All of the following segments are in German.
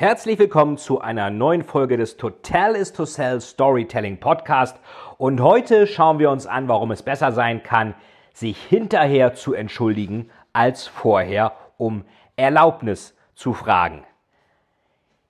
Herzlich willkommen zu einer neuen Folge des Total is to Sell Storytelling Podcast. Und heute schauen wir uns an, warum es besser sein kann, sich hinterher zu entschuldigen, als vorher um Erlaubnis zu fragen.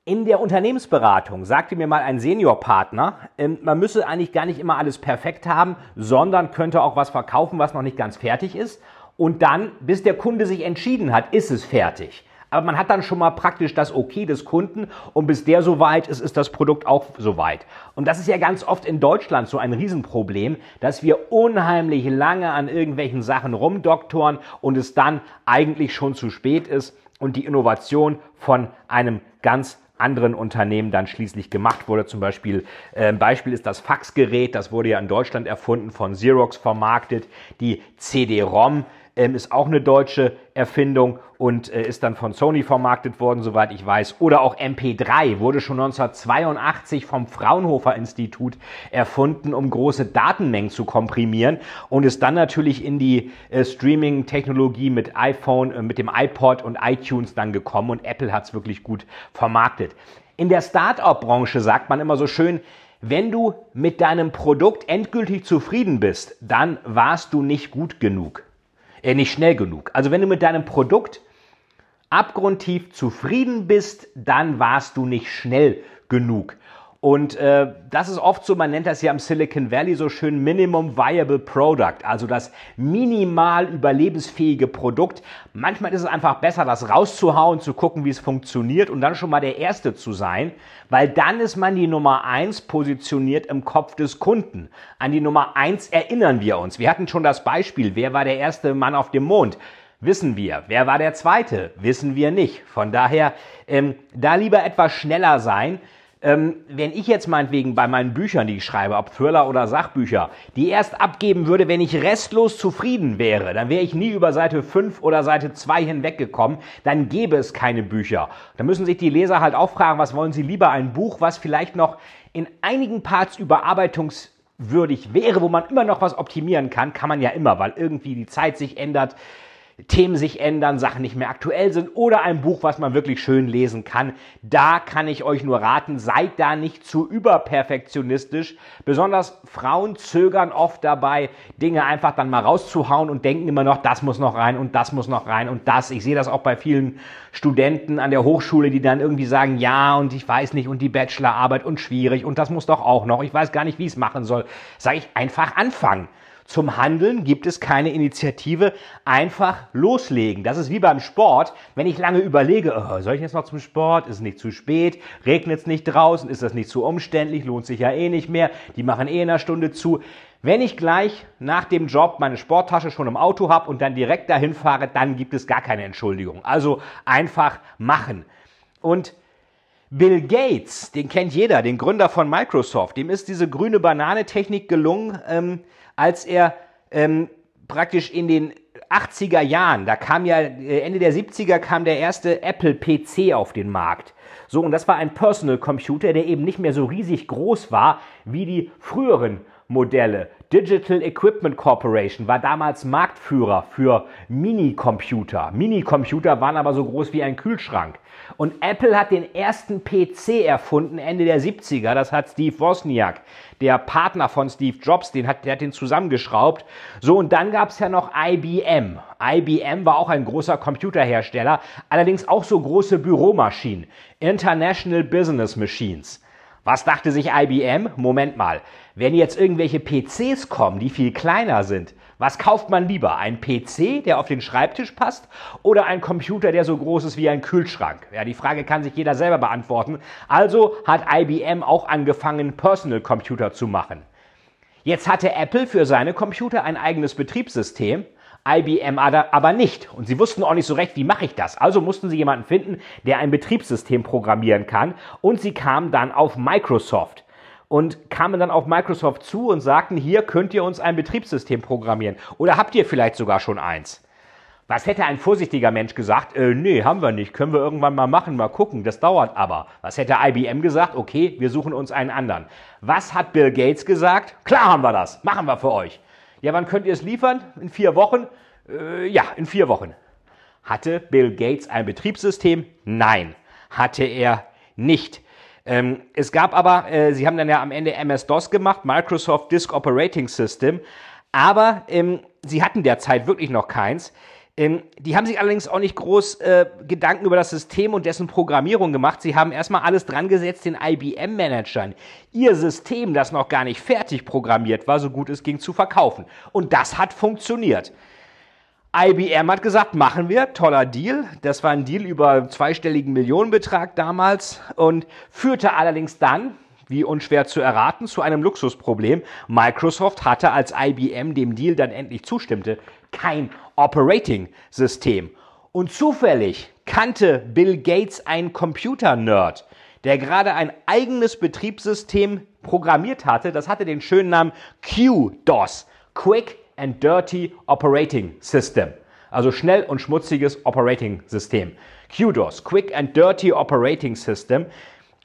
In der Unternehmensberatung sagte mir mal ein Seniorpartner, ähm, man müsse eigentlich gar nicht immer alles perfekt haben, sondern könnte auch was verkaufen, was noch nicht ganz fertig ist. Und dann, bis der Kunde sich entschieden hat, ist es fertig aber man hat dann schon mal praktisch das Okay des Kunden und bis der soweit ist, ist das Produkt auch soweit. Und das ist ja ganz oft in Deutschland so ein Riesenproblem, dass wir unheimlich lange an irgendwelchen Sachen rumdoktoren und es dann eigentlich schon zu spät ist und die Innovation von einem ganz anderen Unternehmen dann schließlich gemacht wurde. Zum Beispiel, äh, Beispiel ist das Faxgerät, das wurde ja in Deutschland erfunden, von Xerox vermarktet. Die CD-ROM ähm, ist auch eine deutsche Erfindung und äh, ist dann von Sony vermarktet worden, soweit ich weiß. Oder auch MP3 wurde schon 1982 vom Fraunhofer Institut erfunden, um große Datenmengen zu komprimieren und ist dann natürlich in die äh, Streaming-Technologie mit iPhone, äh, mit dem iPod und iTunes dann gekommen und Apple hat es wirklich gut vermarktet. In der Start-up-Branche sagt man immer so schön, wenn du mit deinem Produkt endgültig zufrieden bist, dann warst du nicht gut genug äh, nicht schnell genug. Also wenn du mit deinem Produkt abgrundtief zufrieden bist, dann warst du nicht schnell genug. Und äh, das ist oft so, man nennt das ja im Silicon Valley so schön Minimum Viable Product, also das minimal überlebensfähige Produkt. Manchmal ist es einfach besser, das rauszuhauen, zu gucken, wie es funktioniert und dann schon mal der Erste zu sein, weil dann ist man die Nummer eins positioniert im Kopf des Kunden. An die Nummer eins erinnern wir uns. Wir hatten schon das Beispiel, wer war der erste Mann auf dem Mond? Wissen wir. Wer war der zweite? Wissen wir nicht. Von daher, ähm, da lieber etwas schneller sein ähm, wenn ich jetzt meinetwegen bei meinen Büchern, die ich schreibe, ob Thriller oder Sachbücher, die erst abgeben würde, wenn ich restlos zufrieden wäre, dann wäre ich nie über Seite 5 oder Seite 2 hinweggekommen, dann gäbe es keine Bücher. Da müssen sich die Leser halt auch fragen, was wollen sie lieber? Ein Buch, was vielleicht noch in einigen Parts überarbeitungswürdig wäre, wo man immer noch was optimieren kann, kann man ja immer, weil irgendwie die Zeit sich ändert, Themen sich ändern, Sachen nicht mehr aktuell sind oder ein Buch, was man wirklich schön lesen kann. Da kann ich euch nur raten, seid da nicht zu überperfektionistisch. Besonders Frauen zögern oft dabei, Dinge einfach dann mal rauszuhauen und denken immer noch, das muss noch rein und das muss noch rein und das. Ich sehe das auch bei vielen Studenten an der Hochschule, die dann irgendwie sagen, ja und ich weiß nicht und die Bachelorarbeit und schwierig und das muss doch auch noch. Ich weiß gar nicht, wie ich es machen soll. Sage ich einfach anfangen. Zum Handeln gibt es keine Initiative. Einfach loslegen. Das ist wie beim Sport. Wenn ich lange überlege, oh, soll ich jetzt noch zum Sport? Ist es nicht zu spät? Regnet es nicht draußen? Ist das nicht zu umständlich? Lohnt sich ja eh nicht mehr. Die machen eh in einer Stunde zu. Wenn ich gleich nach dem Job meine Sporttasche schon im Auto habe und dann direkt dahin fahre, dann gibt es gar keine Entschuldigung. Also einfach machen. Und Bill Gates, den kennt jeder, den Gründer von Microsoft, dem ist diese grüne Banane-Technik gelungen, ähm, als er ähm, praktisch in den 80er Jahren, da kam ja äh, Ende der 70er kam der erste Apple PC auf den Markt. So, und das war ein Personal Computer, der eben nicht mehr so riesig groß war wie die früheren Modelle. Digital Equipment Corporation war damals Marktführer für Minicomputer. Minicomputer waren aber so groß wie ein Kühlschrank. Und Apple hat den ersten PC erfunden Ende der 70er. Das hat Steve Wozniak, der Partner von Steve Jobs, den hat, der hat den zusammengeschraubt. So, und dann gab es ja noch IBM. IBM war auch ein großer Computerhersteller, allerdings auch so große Büromaschinen. International Business Machines. Was dachte sich IBM? Moment mal, wenn jetzt irgendwelche PCs kommen, die viel kleiner sind, was kauft man lieber? Ein PC, der auf den Schreibtisch passt oder ein Computer, der so groß ist wie ein Kühlschrank? Ja, die Frage kann sich jeder selber beantworten. Also hat IBM auch angefangen, Personal Computer zu machen. Jetzt hatte Apple für seine Computer ein eigenes Betriebssystem IBM aber nicht. Und sie wussten auch nicht so recht, wie mache ich das. Also mussten sie jemanden finden, der ein Betriebssystem programmieren kann. Und sie kamen dann auf Microsoft und kamen dann auf Microsoft zu und sagten, hier könnt ihr uns ein Betriebssystem programmieren. Oder habt ihr vielleicht sogar schon eins? Was hätte ein vorsichtiger Mensch gesagt? Äh, nee, haben wir nicht. Können wir irgendwann mal machen, mal gucken. Das dauert aber. Was hätte IBM gesagt? Okay, wir suchen uns einen anderen. Was hat Bill Gates gesagt? Klar haben wir das. Machen wir für euch. Ja, wann könnt ihr es liefern? In vier Wochen? Äh, ja, in vier Wochen. Hatte Bill Gates ein Betriebssystem? Nein, hatte er nicht. Ähm, es gab aber, äh, sie haben dann ja am Ende MS-DOS gemacht, Microsoft Disk Operating System, aber ähm, sie hatten derzeit wirklich noch keins. Ähm, die haben sich allerdings auch nicht groß äh, Gedanken über das System und dessen Programmierung gemacht. Sie haben erstmal alles dran gesetzt, den IBM-Managern ihr System, das noch gar nicht fertig programmiert war, so gut es ging, zu verkaufen. Und das hat funktioniert. IBM hat gesagt, machen wir, toller Deal. Das war ein Deal über zweistelligen Millionenbetrag damals und führte allerdings dann, wie unschwer zu erraten, zu einem Luxusproblem. Microsoft hatte, als IBM dem Deal dann endlich zustimmte, kein Operating-System. Und zufällig kannte Bill Gates einen Computer-Nerd, der gerade ein eigenes Betriebssystem programmiert hatte. Das hatte den schönen Namen QDOS, Quick and Dirty Operating System. Also schnell und schmutziges Operating System. QDOS, Quick and Dirty Operating System.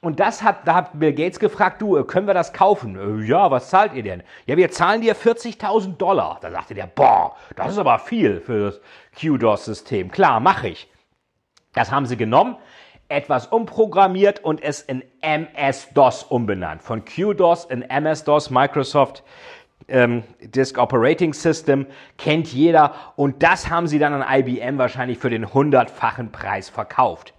Und das hat, da hat Bill Gates gefragt, du, können wir das kaufen? Äh, ja, was zahlt ihr denn? Ja, wir zahlen dir 40.000 Dollar. Da sagte der, boah, das ist aber viel für das QDOS-System. Klar, mache ich. Das haben sie genommen, etwas umprogrammiert und es in MS-DOS umbenannt. Von QDOS in MS-DOS, Microsoft ähm, Disk Operating System, kennt jeder. Und das haben sie dann an IBM wahrscheinlich für den hundertfachen Preis verkauft.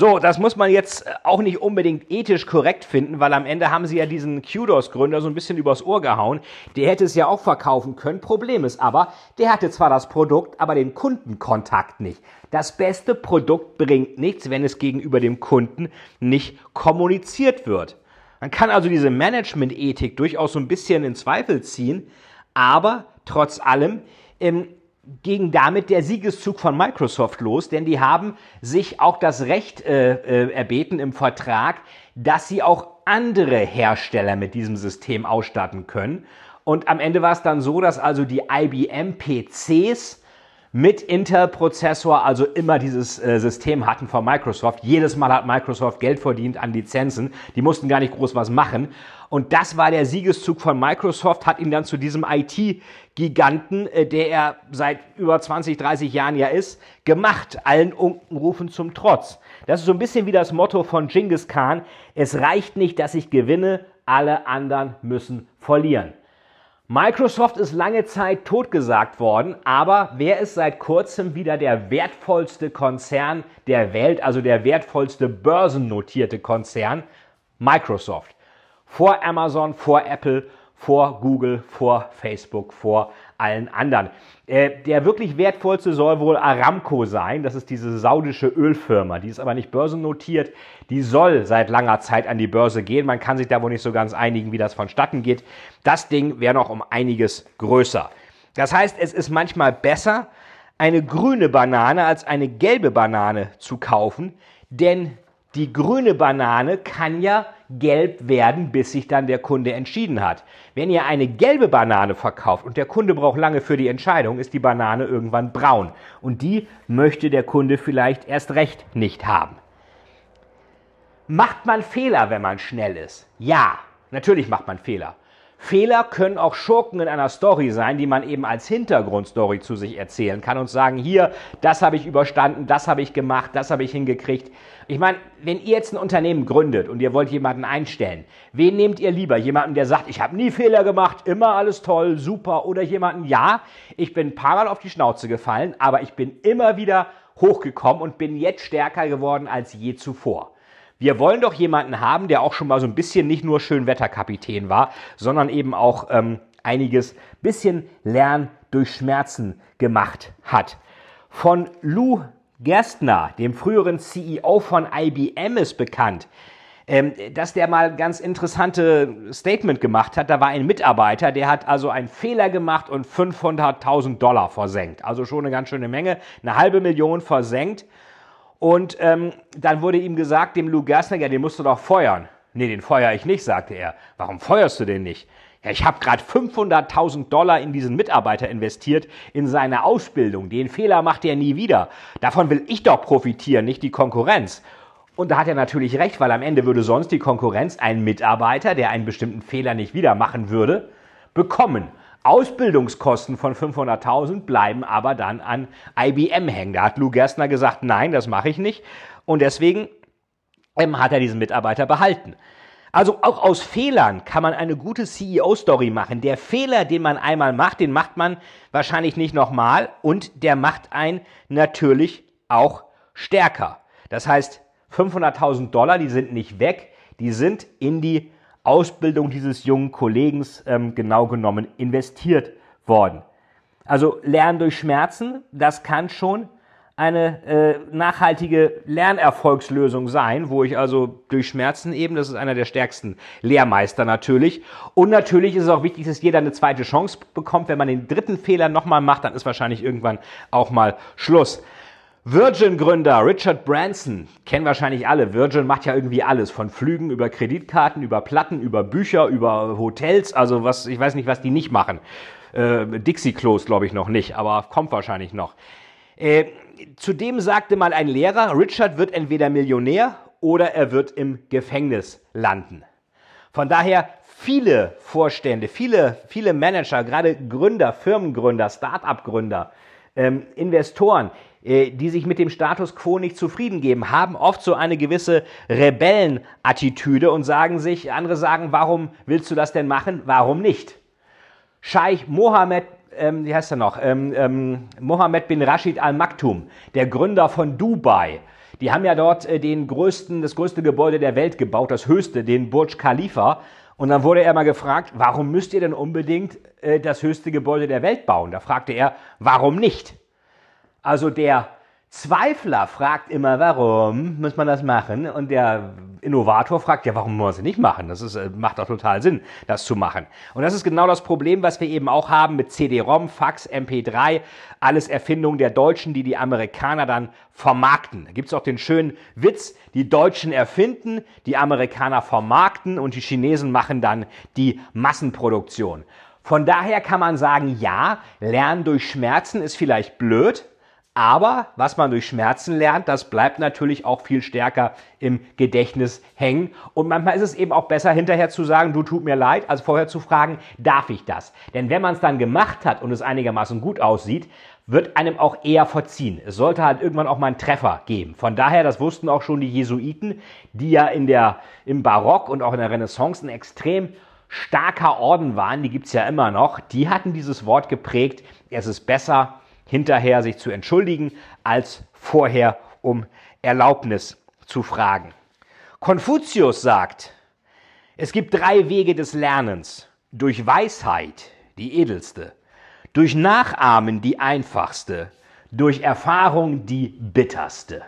So, das muss man jetzt äh, auch nicht unbedingt ethisch korrekt finden, weil am Ende haben sie ja diesen QDOS-Gründer so ein bisschen übers Ohr gehauen. Der hätte es ja auch verkaufen können. Problem ist aber, der hatte zwar das Produkt, aber den Kundenkontakt nicht. Das beste Produkt bringt nichts, wenn es gegenüber dem Kunden nicht kommuniziert wird. Man kann also diese Management-Ethik durchaus so ein bisschen in Zweifel ziehen, aber trotz allem ähm, ging damit der Siegeszug von Microsoft los, denn die haben sich auch das Recht äh, äh, erbeten im Vertrag, dass sie auch andere Hersteller mit diesem System ausstatten können. Und am Ende war es dann so, dass also die IBM PCs mit Intel-Prozessor, also immer dieses äh, System hatten von Microsoft. Jedes Mal hat Microsoft Geld verdient an Lizenzen. Die mussten gar nicht groß was machen. Und das war der Siegeszug von Microsoft, hat ihn dann zu diesem IT-Giganten, äh, der er seit über 20, 30 Jahren ja ist, gemacht. Allen Unkenrufen zum Trotz. Das ist so ein bisschen wie das Motto von Genghis Khan. Es reicht nicht, dass ich gewinne, alle anderen müssen verlieren. Microsoft ist lange Zeit totgesagt worden, aber wer ist seit kurzem wieder der wertvollste Konzern der Welt, also der wertvollste börsennotierte Konzern? Microsoft. Vor Amazon, vor Apple, vor Google, vor Facebook, vor allen anderen. Äh, der wirklich wertvollste soll wohl Aramco sein. Das ist diese saudische Ölfirma. Die ist aber nicht börsennotiert. Die soll seit langer Zeit an die Börse gehen. Man kann sich da wohl nicht so ganz einigen, wie das vonstatten geht. Das Ding wäre noch um einiges größer. Das heißt, es ist manchmal besser, eine grüne Banane als eine gelbe Banane zu kaufen, denn die grüne Banane kann ja gelb werden, bis sich dann der Kunde entschieden hat. Wenn ihr eine gelbe Banane verkauft und der Kunde braucht lange für die Entscheidung, ist die Banane irgendwann braun. Und die möchte der Kunde vielleicht erst recht nicht haben. Macht man Fehler, wenn man schnell ist? Ja, natürlich macht man Fehler. Fehler können auch Schurken in einer Story sein, die man eben als Hintergrundstory zu sich erzählen kann und sagen, hier, das habe ich überstanden, das habe ich gemacht, das habe ich hingekriegt. Ich meine, wenn ihr jetzt ein Unternehmen gründet und ihr wollt jemanden einstellen, wen nehmt ihr lieber? Jemanden, der sagt, ich habe nie Fehler gemacht, immer alles toll, super, oder jemanden, ja, ich bin ein paar Mal auf die Schnauze gefallen, aber ich bin immer wieder hochgekommen und bin jetzt stärker geworden als je zuvor. Wir wollen doch jemanden haben, der auch schon mal so ein bisschen nicht nur Schönwetterkapitän war, sondern eben auch ähm, einiges bisschen Lernen durch Schmerzen gemacht hat. Von Lou Gerstner, dem früheren CEO von IBM, ist bekannt, ähm, dass der mal ganz interessante Statement gemacht hat. Da war ein Mitarbeiter, der hat also einen Fehler gemacht und 500.000 Dollar versenkt. Also schon eine ganz schöne Menge, eine halbe Million versenkt. Und ähm, dann wurde ihm gesagt, dem Lou Gerstner, ja, den musst du doch feuern. Nee, den feuer ich nicht, sagte er. Warum feuerst du den nicht? Ja, ich habe gerade 500.000 Dollar in diesen Mitarbeiter investiert, in seine Ausbildung. Den Fehler macht er nie wieder. Davon will ich doch profitieren, nicht die Konkurrenz. Und da hat er natürlich recht, weil am Ende würde sonst die Konkurrenz einen Mitarbeiter, der einen bestimmten Fehler nicht wieder machen würde, bekommen. Ausbildungskosten von 500.000 bleiben aber dann an IBM hängen. Da hat Lou Gerstner gesagt, nein, das mache ich nicht. Und deswegen ähm, hat er diesen Mitarbeiter behalten. Also auch aus Fehlern kann man eine gute CEO-Story machen. Der Fehler, den man einmal macht, den macht man wahrscheinlich nicht nochmal und der macht einen natürlich auch stärker. Das heißt, 500.000 Dollar, die sind nicht weg, die sind in die Ausbildung dieses jungen Kollegen ähm, genau genommen investiert worden. Also Lernen durch Schmerzen, das kann schon eine äh, nachhaltige Lernerfolgslösung sein, wo ich also durch Schmerzen eben, das ist einer der stärksten Lehrmeister natürlich. Und natürlich ist es auch wichtig, dass jeder eine zweite Chance bekommt. Wenn man den dritten Fehler nochmal macht, dann ist wahrscheinlich irgendwann auch mal Schluss. Virgin-Gründer Richard Branson, kennen wahrscheinlich alle. Virgin macht ja irgendwie alles, von Flügen über Kreditkarten, über Platten, über Bücher, über Hotels, also was, ich weiß nicht, was die nicht machen. Äh, Dixie-Klos glaube ich noch nicht, aber kommt wahrscheinlich noch. Äh, zudem sagte mal ein Lehrer, Richard wird entweder Millionär oder er wird im Gefängnis landen. Von daher viele Vorstände, viele, viele Manager, gerade Gründer, Firmengründer, Start-up-Gründer, ähm, Investoren, die sich mit dem Status quo nicht zufrieden geben, haben oft so eine gewisse Rebellenattitüde und sagen sich, andere sagen, warum willst du das denn machen? Warum nicht? Scheich Mohammed, ähm, wie heißt er noch? Ähm, ähm, Mohammed bin Rashid Al Maktoum, der Gründer von Dubai. Die haben ja dort äh, den größten, das größte Gebäude der Welt gebaut, das höchste, den Burj Khalifa. Und dann wurde er mal gefragt, warum müsst ihr denn unbedingt äh, das höchste Gebäude der Welt bauen? Da fragte er, warum nicht? Also der Zweifler fragt immer, warum muss man das machen? Und der Innovator fragt, ja, warum muss man es nicht machen? Das ist, äh, macht doch total Sinn, das zu machen. Und das ist genau das Problem, was wir eben auch haben mit CD-ROM, Fax, MP3, alles Erfindungen der Deutschen, die die Amerikaner dann vermarkten. Da gibt es auch den schönen Witz, die Deutschen erfinden, die Amerikaner vermarkten und die Chinesen machen dann die Massenproduktion. Von daher kann man sagen, ja, Lernen durch Schmerzen ist vielleicht blöd, aber was man durch Schmerzen lernt, das bleibt natürlich auch viel stärker im Gedächtnis hängen. Und manchmal ist es eben auch besser, hinterher zu sagen, du tut mir leid, als vorher zu fragen, darf ich das? Denn wenn man es dann gemacht hat und es einigermaßen gut aussieht, wird einem auch eher verziehen. Es sollte halt irgendwann auch mal einen Treffer geben. Von daher, das wussten auch schon die Jesuiten, die ja in der, im Barock und auch in der Renaissance ein extrem starker Orden waren, die gibt's ja immer noch, die hatten dieses Wort geprägt, es ist besser, hinterher sich zu entschuldigen, als vorher um Erlaubnis zu fragen. Konfuzius sagt, es gibt drei Wege des Lernens. Durch Weisheit, die edelste, durch Nachahmen, die einfachste, durch Erfahrung, die bitterste.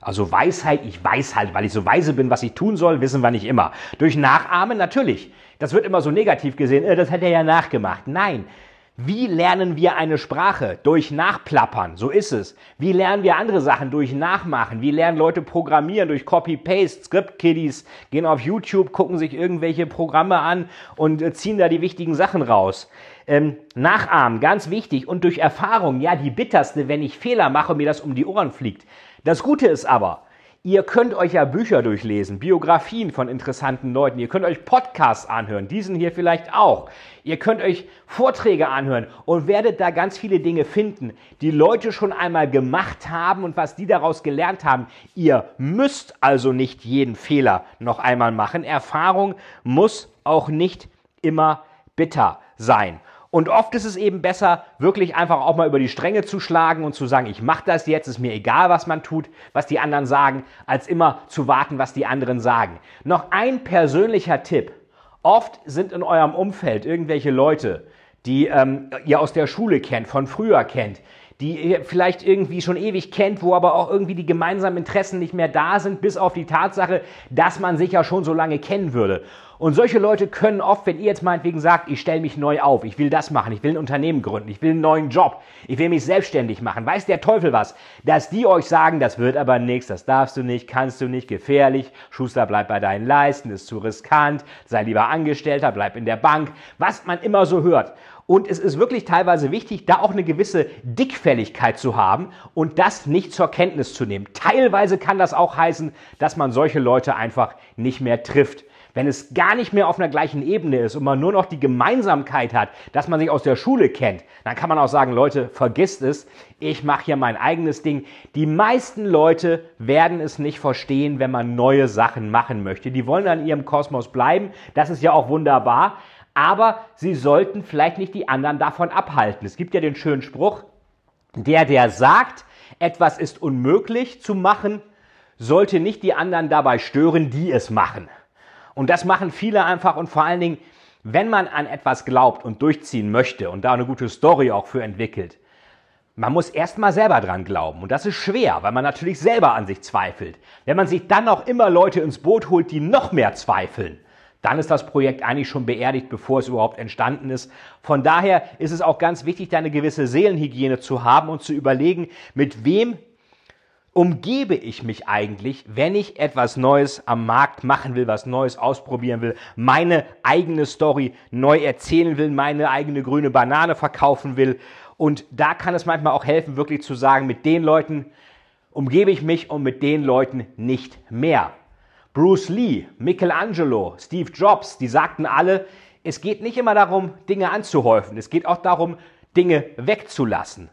Also Weisheit, ich weiß halt, weil ich so weise bin, was ich tun soll, wissen wir nicht immer. Durch Nachahmen natürlich. Das wird immer so negativ gesehen, äh, das hat er ja nachgemacht. Nein, wie lernen wir eine Sprache? Durch Nachplappern, so ist es. Wie lernen wir andere Sachen? Durch Nachmachen. Wie lernen Leute programmieren? Durch Copy-Paste. Script-Kiddies gehen auf YouTube, gucken sich irgendwelche Programme an und äh, ziehen da die wichtigen Sachen raus. Ähm, nachahmen, ganz wichtig. Und durch Erfahrung, ja, die bitterste, wenn ich Fehler mache und mir das um die Ohren fliegt. Das Gute ist aber, Ihr könnt euch ja Bücher durchlesen, Biografien von interessanten Leuten. Ihr könnt euch Podcasts anhören, diesen hier vielleicht auch. Ihr könnt euch Vorträge anhören und werdet da ganz viele Dinge finden, die Leute schon einmal gemacht haben und was die daraus gelernt haben. Ihr müsst also nicht jeden Fehler noch einmal machen. Erfahrung muss auch nicht immer bitter sein. Und oft ist es eben besser, wirklich einfach auch mal über die Stränge zu schlagen und zu sagen, ich mache das jetzt, ist mir egal, was man tut, was die anderen sagen, als immer zu warten, was die anderen sagen. Noch ein persönlicher Tipp. Oft sind in eurem Umfeld irgendwelche Leute, die ähm, ihr aus der Schule kennt, von früher kennt, die ihr vielleicht irgendwie schon ewig kennt, wo aber auch irgendwie die gemeinsamen Interessen nicht mehr da sind, bis auf die Tatsache, dass man sich ja schon so lange kennen würde. Und solche Leute können oft, wenn ihr jetzt meinetwegen sagt, ich stelle mich neu auf, ich will das machen, ich will ein Unternehmen gründen, ich will einen neuen Job, ich will mich selbstständig machen, weiß der Teufel was, dass die euch sagen, das wird aber nichts, das darfst du nicht, kannst du nicht, gefährlich, Schuster, bleib bei deinen Leisten, ist zu riskant, sei lieber Angestellter, bleib in der Bank, was man immer so hört. Und es ist wirklich teilweise wichtig, da auch eine gewisse Dickfälligkeit zu haben und das nicht zur Kenntnis zu nehmen. Teilweise kann das auch heißen, dass man solche Leute einfach nicht mehr trifft. Wenn es gar nicht mehr auf einer gleichen Ebene ist und man nur noch die Gemeinsamkeit hat, dass man sich aus der Schule kennt, dann kann man auch sagen, Leute, vergisst es, ich mache hier mein eigenes Ding. Die meisten Leute werden es nicht verstehen, wenn man neue Sachen machen möchte. Die wollen an ihrem Kosmos bleiben, das ist ja auch wunderbar, aber sie sollten vielleicht nicht die anderen davon abhalten. Es gibt ja den schönen Spruch, der, der sagt, etwas ist unmöglich zu machen, sollte nicht die anderen dabei stören, die es machen. Und das machen viele einfach und vor allen Dingen, wenn man an etwas glaubt und durchziehen möchte und da eine gute Story auch für entwickelt, man muss erstmal selber dran glauben. Und das ist schwer, weil man natürlich selber an sich zweifelt. Wenn man sich dann auch immer Leute ins Boot holt, die noch mehr zweifeln, dann ist das Projekt eigentlich schon beerdigt, bevor es überhaupt entstanden ist. Von daher ist es auch ganz wichtig, da eine gewisse Seelenhygiene zu haben und zu überlegen, mit wem umgebe ich mich eigentlich, wenn ich etwas Neues am Markt machen will, was Neues ausprobieren will, meine eigene Story neu erzählen will, meine eigene grüne Banane verkaufen will. Und da kann es manchmal auch helfen, wirklich zu sagen, mit den Leuten umgebe ich mich und mit den Leuten nicht mehr. Bruce Lee, Michelangelo, Steve Jobs, die sagten alle, es geht nicht immer darum, Dinge anzuhäufen, es geht auch darum, Dinge wegzulassen.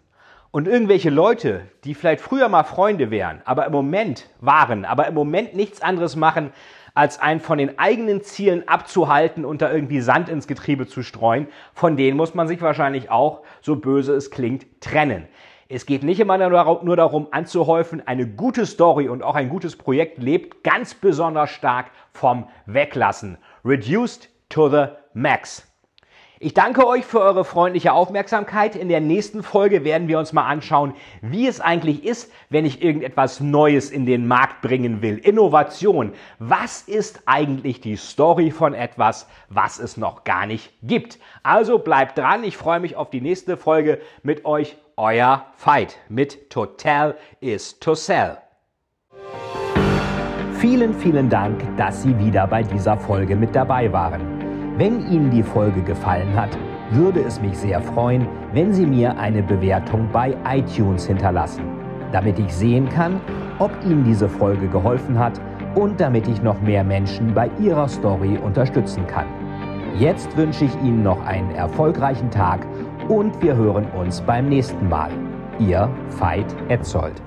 Und irgendwelche Leute, die vielleicht früher mal Freunde wären, aber im Moment waren, aber im Moment nichts anderes machen, als einen von den eigenen Zielen abzuhalten und da irgendwie Sand ins Getriebe zu streuen, von denen muss man sich wahrscheinlich auch, so böse es klingt, trennen. Es geht nicht immer nur darum anzuhäufen, eine gute Story und auch ein gutes Projekt lebt ganz besonders stark vom Weglassen. Reduced to the max. Ich danke euch für eure freundliche Aufmerksamkeit. In der nächsten Folge werden wir uns mal anschauen, wie es eigentlich ist, wenn ich irgendetwas Neues in den Markt bringen will. Innovation. Was ist eigentlich die Story von etwas, was es noch gar nicht gibt? Also bleibt dran. Ich freue mich auf die nächste Folge mit euch. Euer Fight mit Total is to Sell. Vielen, vielen Dank, dass Sie wieder bei dieser Folge mit dabei waren. Wenn Ihnen die Folge gefallen hat, würde es mich sehr freuen, wenn Sie mir eine Bewertung bei iTunes hinterlassen, damit ich sehen kann, ob Ihnen diese Folge geholfen hat und damit ich noch mehr Menschen bei ihrer Story unterstützen kann. Jetzt wünsche ich Ihnen noch einen erfolgreichen Tag und wir hören uns beim nächsten Mal. Ihr Veit Etzold.